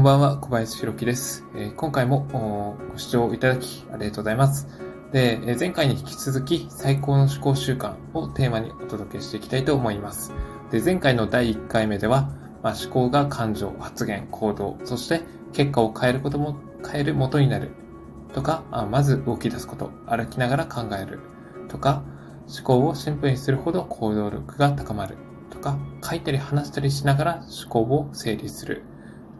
こんばんは、小林弘樹です。えー今回もご視聴いただきありがとうございます。で、えー前回に引き続き最高の思考習慣をテーマにお届けしていきたいと思います。で、前回の第1回目では、まあ、思考が感情、発言、行動、そして結果を変えることも、変える元になるとか、あまず動き出すこと、歩きながら考えるとか、思考をシンプルにするほど行動力が高まるとか、書いたり話したりしながら思考を整理する。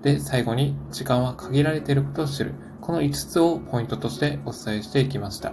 で、最後に時間は限られていることを知る。この5つをポイントとしてお伝えしていきました。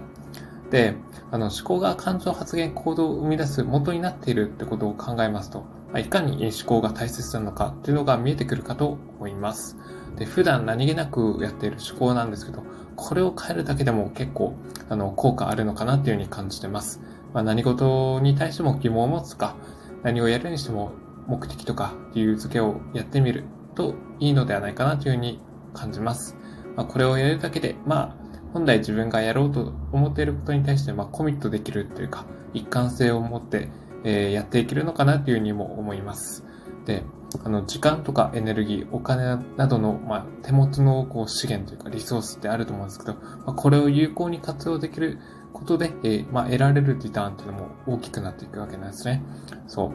で、あの思考が感情発言行動を生み出す元になっているってことを考えますと、いかに思考が大切なのかっていうのが見えてくるかと思います。で、普段何気なくやっている思考なんですけど、これを変えるだけでも結構あの効果あるのかなっていうふうに感じてます。まあ、何事に対しても疑問を持つか、何をやるにしても目的とか理由付けをやってみるといいのではないかなというふうに感じます。まあ、これをやるだけで、まあ、本来自分がやろうと思っていることに対して、まあ、コミットできるというか、一貫性を持って、えーやっていけるのかなというふうにも思います。で、あの、時間とかエネルギー、お金などの、まあ、手持ちのこう資源というかリソースってあると思うんですけど、まあ、これを有効に活用できることで、えーまあ、得られるリターンっていうのも大きくなっていくわけなんですね。そ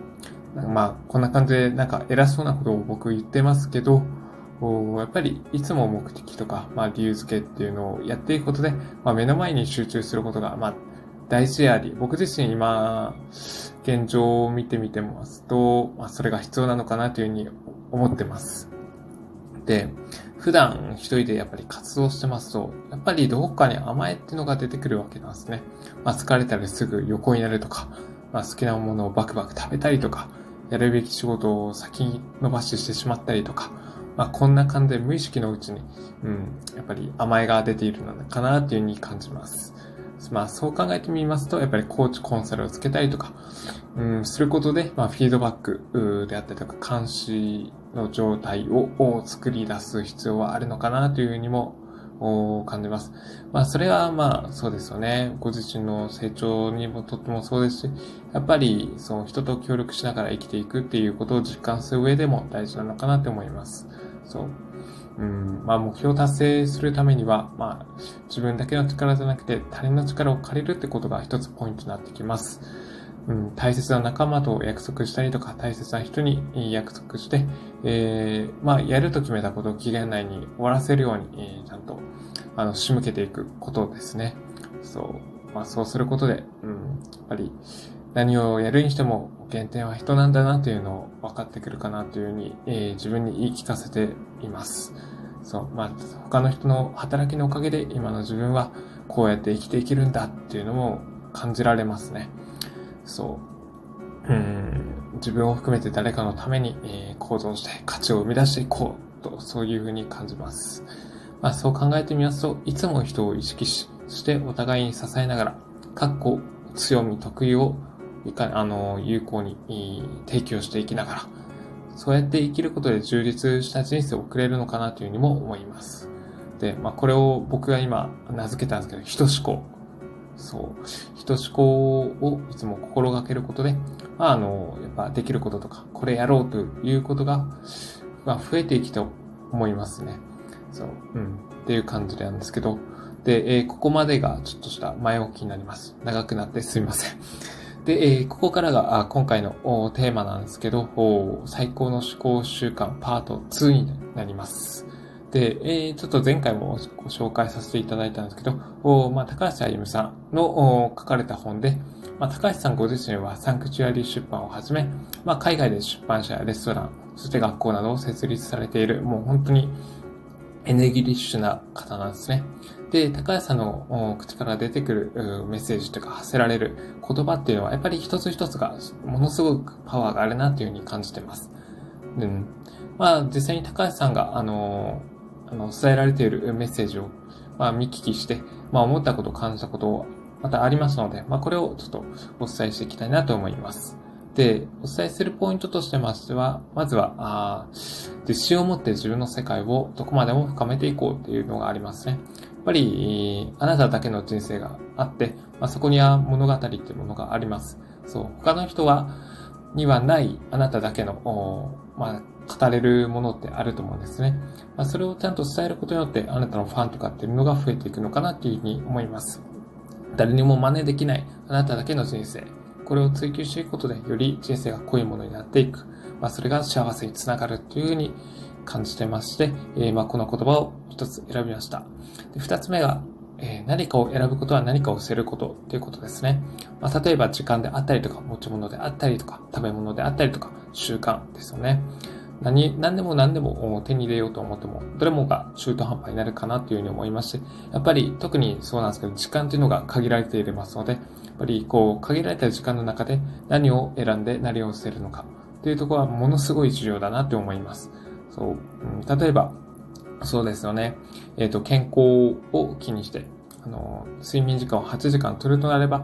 う。まあ、こんな感じで、なんか偉そうなことを僕言ってますけど、おやっぱりいつも目的とか、まあ、理由付けっていうのをやっていくことで、まあ、目の前に集中することが、まあ、大事であり、僕自身今、現状を見てみてますと、まあ、それが必要なのかなというふうに思ってます。で、普段一人でやっぱり活動してますと、やっぱりどこかに甘えっていうのが出てくるわけなんですね。まあ、疲れたらすぐ横になるとか、まあ、好きなものをバクバク食べたりとか、やるべき仕事を先延ばししてしまったりとか、まあ、こんな感じで無意識のうちに、うん、やっぱり甘えが出ているのかなというふうに感じます。まあ、そう考えてみますと、やっぱりコーチコンサルをつけたりとか、うん、することで、まあ、フィードバックであったりとか、監視の状態をを作り出す必要はあるのかなというふうにも感じます。まあ、それはまあ、そうですよね。ご自身の成長にもとってもそうですし、やっぱり、その人と協力しながら生きていくっていうことを実感する上でも大事なのかなと思います。そう。うん、まあ目標を達成するためには、まあ自分だけの力じゃなくて他人の力を借りるってことが一つポイントになってきます。うん、大切な仲間と約束したりとか、大切な人に約束して、えー、まあやると決めたことを期限内に終わらせるように、えーちゃんと、あの、仕向けていくことですね。そう。まあそうすることで、うん、やっぱり何をやるにしても原点は人なんだなというのを分かってくるかなというふうに、えー自分に言い聞かせています。そう。まあ、他の人の働きのおかげで今の自分はこうやって生きていけるんだっていうのも感じられますね。そう。うん。自分を含めて誰かのために、えー行動して価値を生み出していこうと、そういうふうに感じます。まあ、そう考えてみますと、いつも人を意識し、そしてお互いに支えながら、かっこ強み、得意をいかあの、有効にえー提供していきながら、そうやって生きることで充実した人生を送れるのかなというふうにも思います。で、まあ、これを僕が今名付けたんですけど、人思考。そう。人思考をいつも心がけることで、まあ、あの、やっぱできることとか、これやろうということが、まあ、増えていきと思いますね。そう。うん。っていう感じなんですけど、で、えーここまでがちょっとした前置きになります。長くなってすみません。で、えここからが今回のテーマなんですけど、最高の思考習慣パート2になります。で、えーちょっと前回もご紹介させていただいたんですけど、おまあ、高橋歩さんの書かれた本で、まあ、高橋さんご自身はサンクチュアリー出版をはじめ、まあ、海外で出版社やレストラン、そして学校などを設立されている、もう本当にエネギリッシュな方なんですね。で、高橋さんの口から出てくるメッセージというか発せられる言葉っていうのはやっぱり一つ一つがものすごくパワーがあるなっていうふうに感じてます。うん。まあ実際に高橋さんがあの、あの伝えられているメッセージをまあ見聞きして、まあ思ったことを感じたことをまたありますので、まあこれをちょっとお伝えしていきたいなと思います。で、お伝えするポイントとしてましては、まずは、あ自信を持って自分の世界をどこまでも深めていこうっていうのがありますね。やっぱり、あなただけの人生があって、まあ、そこには物語っていうものがあります。そう。他の人は、にはないあなただけの、まあ、語れるものってあると思うんですね。まあ、それをちゃんと伝えることによって、あなたのファンとかっていうのが増えていくのかなっていうふうに思います。誰にも真似できないあなただけの人生。これを追求していくことで、より人生が濃いものになっていく。まあ、それが幸せにつながるというふうに感じてまして、えー、まあ、この言葉を一つ選びました。で二つ目が、えー、何かを選ぶことは何かを捨てることということですね。まあ、例えば時間であったりとか、持ち物であったりとか、食べ物であったりとか、習慣ですよね。何、何でも何でも手に入れようと思っても、どれもが中途半端になるかなというふうに思いまして、やっぱり特にそうなんですけど、時間というのが限られていますので、やっぱりこう、限られた時間の中で何を選んで何を捨てるのかというところはものすごい重要だなと思います。そう、例えば、そうですよね。えっ、ー、と、健康を気にして、あの、睡眠時間を8時間取るとなれば、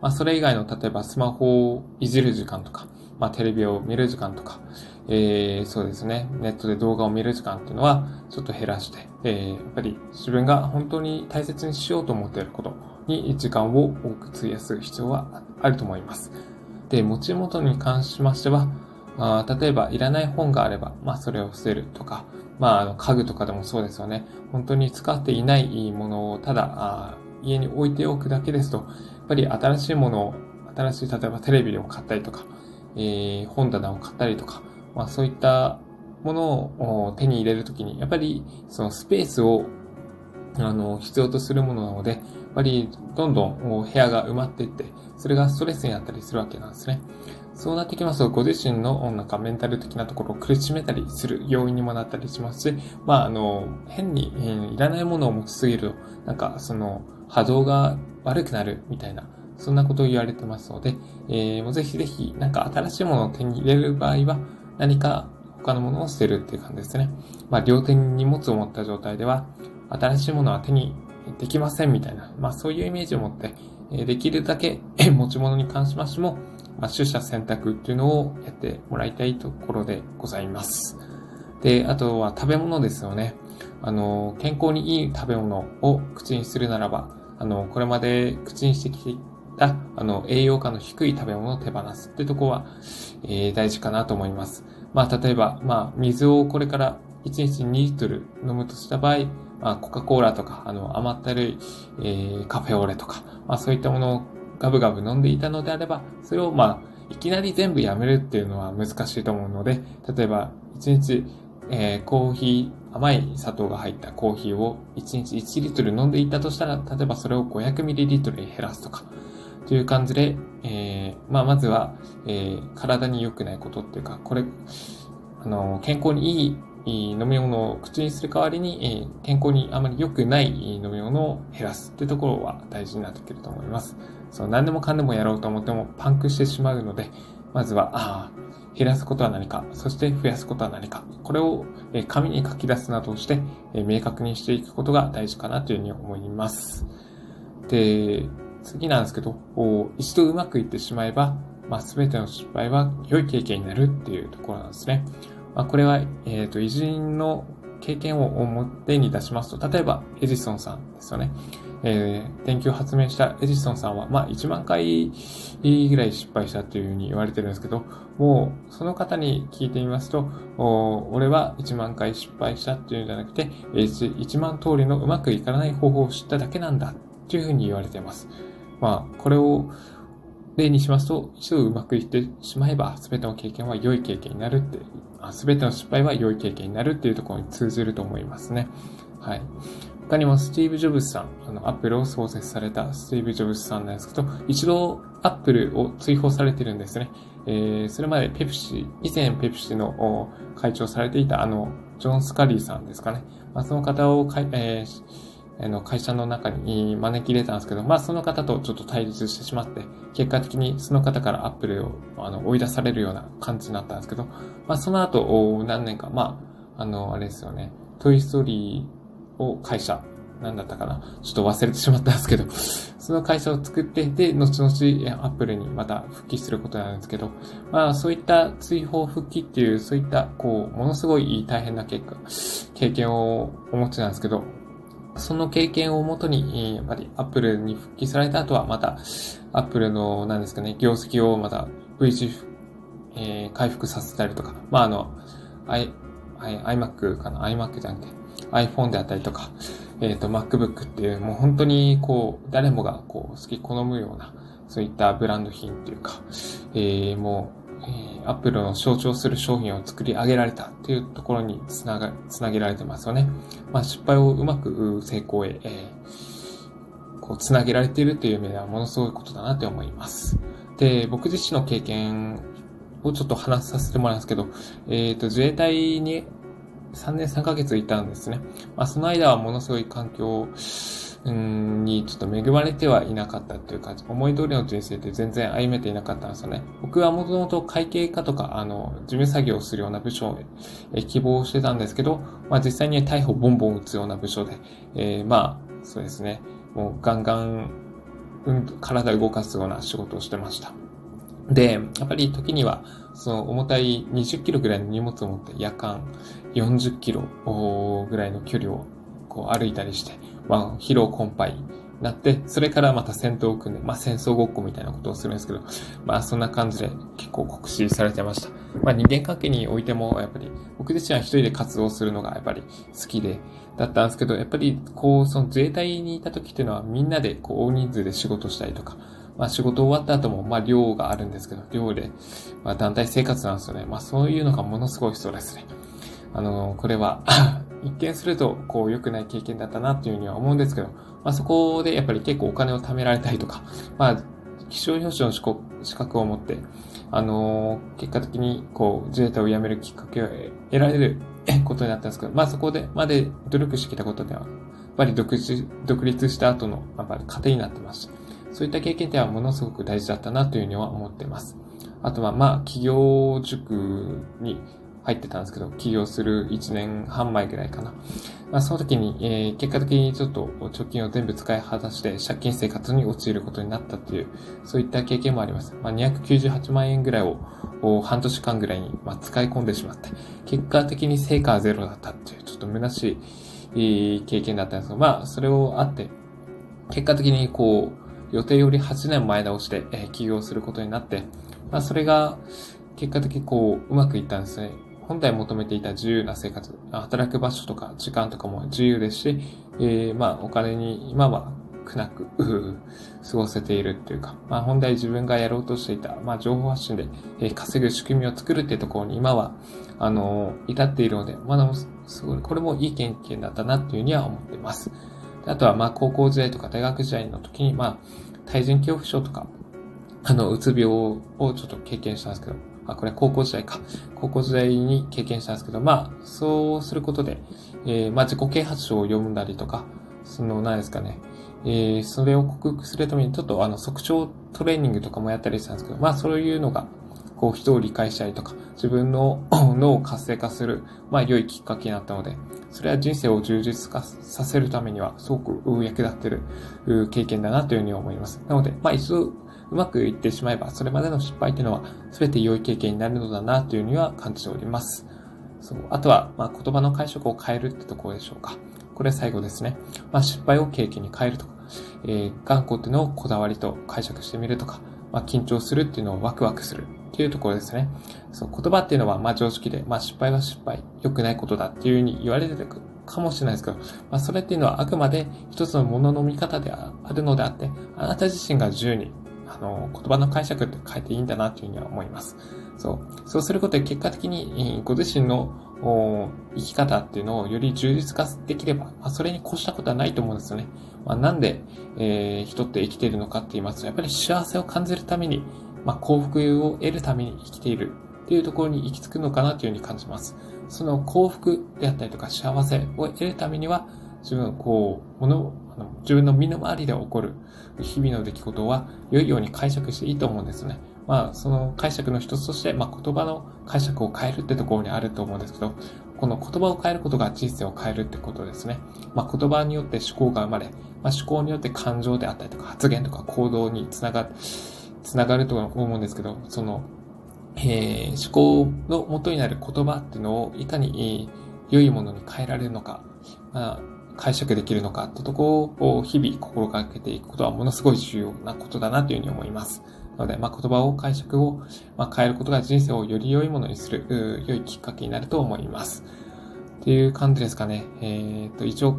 まあ、それ以外の、例えばスマホをいじる時間とか、まあ、テレビを見る時間とか、えー、そうですね、ネットで動画を見る時間っていうのは、ちょっと減らして、えー、やっぱり自分が本当に大切にしようと思っていることに時間を多く費やす必要はあると思います。で、持ち物に関しましては、あ例えば、いらない本があれば、まあ、それを捨てるとか、まあ、あの、家具とかでもそうですよね。本当に使っていないものを、ただ、あ家に置いておくだけですと、やっぱり新しいものを、新しい、例えばテレビでも買ったりとか、えー、本棚を買ったりとか、まあ、そういったものを手に入れるときに、やっぱり、そのスペースを、あの、必要とするものなので、やっぱり、どんどん部屋が埋まっていって、それがストレスになったりするわけなんですね。そうなってきますと、ご自身のなんかメンタル的なところを苦しめたりする要因にもなったりしますし、まあ、あの、変に、えー、いらないものを持ちすぎると、なんかその波動が悪くなるみたいな、そんなことを言われてますので、えー、もうぜひぜひ、なんか新しいものを手に入れる場合は、何か他のものを捨てるっていう感じですね。まあ、両手に荷物を持った状態では、新しいものは手にできませんみたいな、まあそういうイメージを持って、できるだけ 持ち物に関しましても、まあ、取捨選択っていうのをやってもらいたいところでございます。で、あとは食べ物ですよね。あの、健康にいい食べ物を口にするならば、あの、これまで口にしてきた、あの、栄養価の低い食べ物を手放すってとこは、えー、大事かなと思います。まあ、例えば、まあ、水をこれから1日2リットル飲むとした場合、まあ、コカ・コーラとか、あの、甘ったるい、えー、カフェオレとか、まあ、そういったものをガブガブ飲んでいたのであれば、それをまあ、いきなり全部やめるっていうのは難しいと思うので、例えば、1日、えー、コーヒー、甘い砂糖が入ったコーヒーを1日1リットル飲んでいたとしたら、例えばそれを 500ml に減らすとか、という感じで、えー、まあ、まずは、えー、体に良くないことっていうか、これ、あの、健康にいい飲み物を口にする代わりに、健康にあまり良くない飲み物を減らすってところは大事になってくると思います。そう、何でもかんでもやろうと思ってもパンクしてしまうので、まずは、ああ、減らすことは何か、そして増やすことは何か、これを紙に書き出すなどして、明確にしていくことが大事かなというふうに思います。で、次なんですけど、一度うまくいってしまえば、まあ、全ての失敗は良い経験になるっていうところなんですね。まあ、これは、えっ、ー、と、偉人の経験を表に出しますと、例えば、エジソンさんですよね。えー、電球を発明したエジソンさんは、まあ、1万回ぐらい失敗したというふうに言われてるんですけど、もう、その方に聞いてみますと、俺は1万回失敗したっていうんじゃなくて、1万通りのうまくいかない方法を知っただけなんだ、というふうに言われています。まあ、これを、例にしますと、一度うまくいってしまえば、すべての経験は良い経験になるってすべての失敗は良い経験になるっていうところに通じると思いますね。はい。他にもスティーブ・ジョブズさん、あの、アップルを創設されたスティーブ・ジョブズさんなんですけど、一度アップルを追放されてるんですね。えー、それまでペプシ、以前ペプシの会長されていたあの、ジョン・スカリーさんですかね。まあ、その方をかい、えーあの、会社の中に招き入れたんですけど、まあその方とちょっと対立してしまって、結果的にその方からアップルをあの追い出されるような感じになったんですけど、まあその後、何年か、まあ、あの、あれですよね、トイストーリーを会社、なんだったかなちょっと忘れてしまったんですけど、その会社を作ってで、後々アップルにまた復帰することなんですけど、まあそういった追放復帰っていう、そういった、こう、ものすごい大変な結果、経験をお持ちなんですけど、その経験をもとに、やっぱりアップルに復帰された後は、また、アップルの、何ですかね、業績をまた V 字、えー、回復させたりとか、まあ、あの、I、iMac かな ?iMac じゃなくて iPhone であったりとか、えっ、ー、と MacBook っていうもう本当にこう誰もがこう好き好むようなそういったブランド品っていうか、えー、もうえ、アップルの象徴する商品を作り上げられたっていうところにつなが、つなげられてますよね。まあ、失敗をうまく成功へ、えー、こう、つなげられているという意味ではものすごいことだなって思います。で、僕自身の経験をちょっと話させてもらうんですけど、えっ、ー、と、自衛隊に3年3ヶ月いたんですね。まあ、その間はものすごい環境にちょっと恵まれてはいなかったというか、思い通りの人生って全然歩めていなかったんですよね。僕はもともと会計課とか、あの、事務作業をするような部署を希望してたんですけど、まあ実際には逮捕ボンボン打つような部署で、えー、まあ、そうですね、もうガンガン、うん、体を動かすような仕事をしてました。で、やっぱり時には、その重たい20キロぐらいの荷物を持って夜間40キロぐらいの距離をこう歩いたりして、まあ、疲労困憊になって、それからまた戦闘を組んで、まあ、戦争ごっこみたいなことをするんですけど、まあ、そんな感じで結構酷使されてました。まあ、人間関係においても、やっぱり、僕自身は一人で活動するのがやっぱり好きで、だったんですけど、やっぱり、こう、その自衛隊にいた時っていうのは、みんなで、こう、大人数で仕事したりとか、まあ仕事終わった後も、まあ寮があるんですけど、寮で、まあ団体生活なんですよね。まあそういうのがものすごいストレスで。あの、これは一見すると、こう、良くない経験だったなっていうふうには思うんですけど、まあ、そこでやっぱり結構お金を貯められたりとか、まあ、気象表彰の資格を持って、あのー、結果的に、こう、自衛隊を辞めるきっかけを得られる ことになったんですけど、まあ、そこで、まで努力してきたことでは、やっぱり独立、独立した後の、やっぱり糧になってますしそういった経験ってはものすごく大事だったなというふうには思っています。あとは、まあ、企業塾に、入ってたんですけど、起業する1年半前ぐらいかな。まあ、その時に、えー、結果的にちょっと貯金を全部使い果たして借金生活に陥ることになったっていう、そういった経験もあります。まあ、298万円ぐらいを半年間ぐらいに、まあ、使い込んでしまって、結果的に成果はゼロだったっていう、ちょっと虚しい経験だったんですが、まあ、それをあって、結果的にこう、予定より8年前倒して、えー、起業することになって、まあ、それが、結果的にこう、うまくいったんですね。本来求めていた自由な生活、働く場所とか時間とかも自由ですし、えー、まあお金に今は苦なく過ごせているっていうか、まあ本来自分がやろうとしていた、まあ情報発信で、えー、稼ぐ仕組みを作るっていうところに今は、あの、至っているので、まだすごい、これもいい経験だったなっていうふうには思っています。あとはまあ高校時代とか大学時代の時に、まあ対人恐怖症とか、あの、うつ病をちょっと経験したんですけど、あ、これ高校時代か。高校時代に経験したんですけど、まあ、そうすることで、えー、まあ、自己啓発書を読んだりとか、その、何ですかね、えー、それを克服するために、ちょっとあの、即調トレーニングとかもやったりしたんですけど、まあ、そういうのが、こう、人を理解したりとか、自分の 脳を活性化する、まあ、良いきっかけになったので、それは人生を充実化させるためには、すごく役立ってる経験だなというふうに思います。なので、まあ、一度、うまくいってしまえば、それまでの失敗っていうのは全て良い経験になるのだなというふうには感じております。そう。あとは、まあ、言葉の解釈を変えるってところでしょうか。これ最後ですね。まあ、失敗を経験に変えるとか、えー、頑固っていうのをこだわりと解釈してみるとか、まあ、緊張するっていうのをワクワクするっていうところですね。そう、言葉っていうのは、まあ、常識で、まあ、失敗は失敗、良くないことだっていうふうに言われてるかもしれないですけど、まあ、それっていうのはあくまで一つのものの見方であるのであって、あなた自身が自由にあの、言葉の解釈って変えていいんだなというふうには思います。そう。そうすることで結果的に、ご自身の生き方っていうのをより充実化できれば、まあ、それに越したことはないと思うんですよね。まあ、なんで、えー、人って生きているのかって言いますと、やっぱり幸せを感じるために、まあ、幸福を得るために生きているっていうところに行き着くのかなというふうに感じます。その幸福であったりとか幸せを得るためには、自分、こう、もの、あの自分の身の回りで起こる日々の出来事は良いように解釈していいと思うんですね。まあ、その解釈の一つとして、まあ、言葉の解釈を変えるってところにあると思うんですけど、この言葉を変えることが人生を変えるってことですね。まあ、言葉によって思考が生まれ、まあ、思考によって感情であったりとか発言とか行動につながる、つながると思うんですけど、その、えー、思考の元になる言葉っていうのをいかに良いものに変えられるのか、まあ解釈できるのかってとこを日々心がけていくことはものすごい重要なことだなというふうに思います。なので、まあ、言葉を解釈を、まあ、変えることが人生をより良いものにする、良いきっかけになると思います。っていう感じですかね。えっ、と、一応、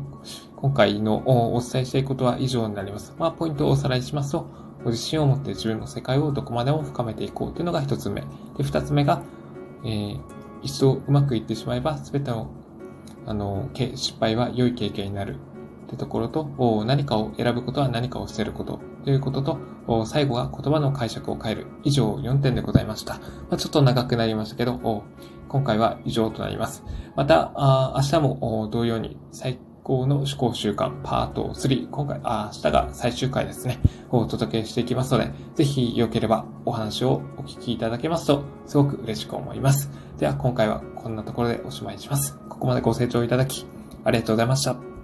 今回のお伝えしたいことは以上になります。まあ、ポイントをおさらいしますと、ご自信を持って自分の世界をどこまでも深めていこうというのが一つ目。で、二つ目が、えー、一度うまくいってしまえば、すべての、あの、失敗は良い経験になる。ってところと、何かを選ぶことは何かを捨てることということと、最後は言葉の解釈を変える。以上4点でございました。まあ、ちょっと長くなりましたけど、今回は以上となります。また、明日も同様に最高の思考習慣パート3、今回、明日が最終回ですね、をお届けしていきますので、ぜひ良ければお話をお聞きいただけますと、すごく嬉しく思います。では今回はこんなところでおしまいにします。ここまでご清聴いただき、ありがとうございました。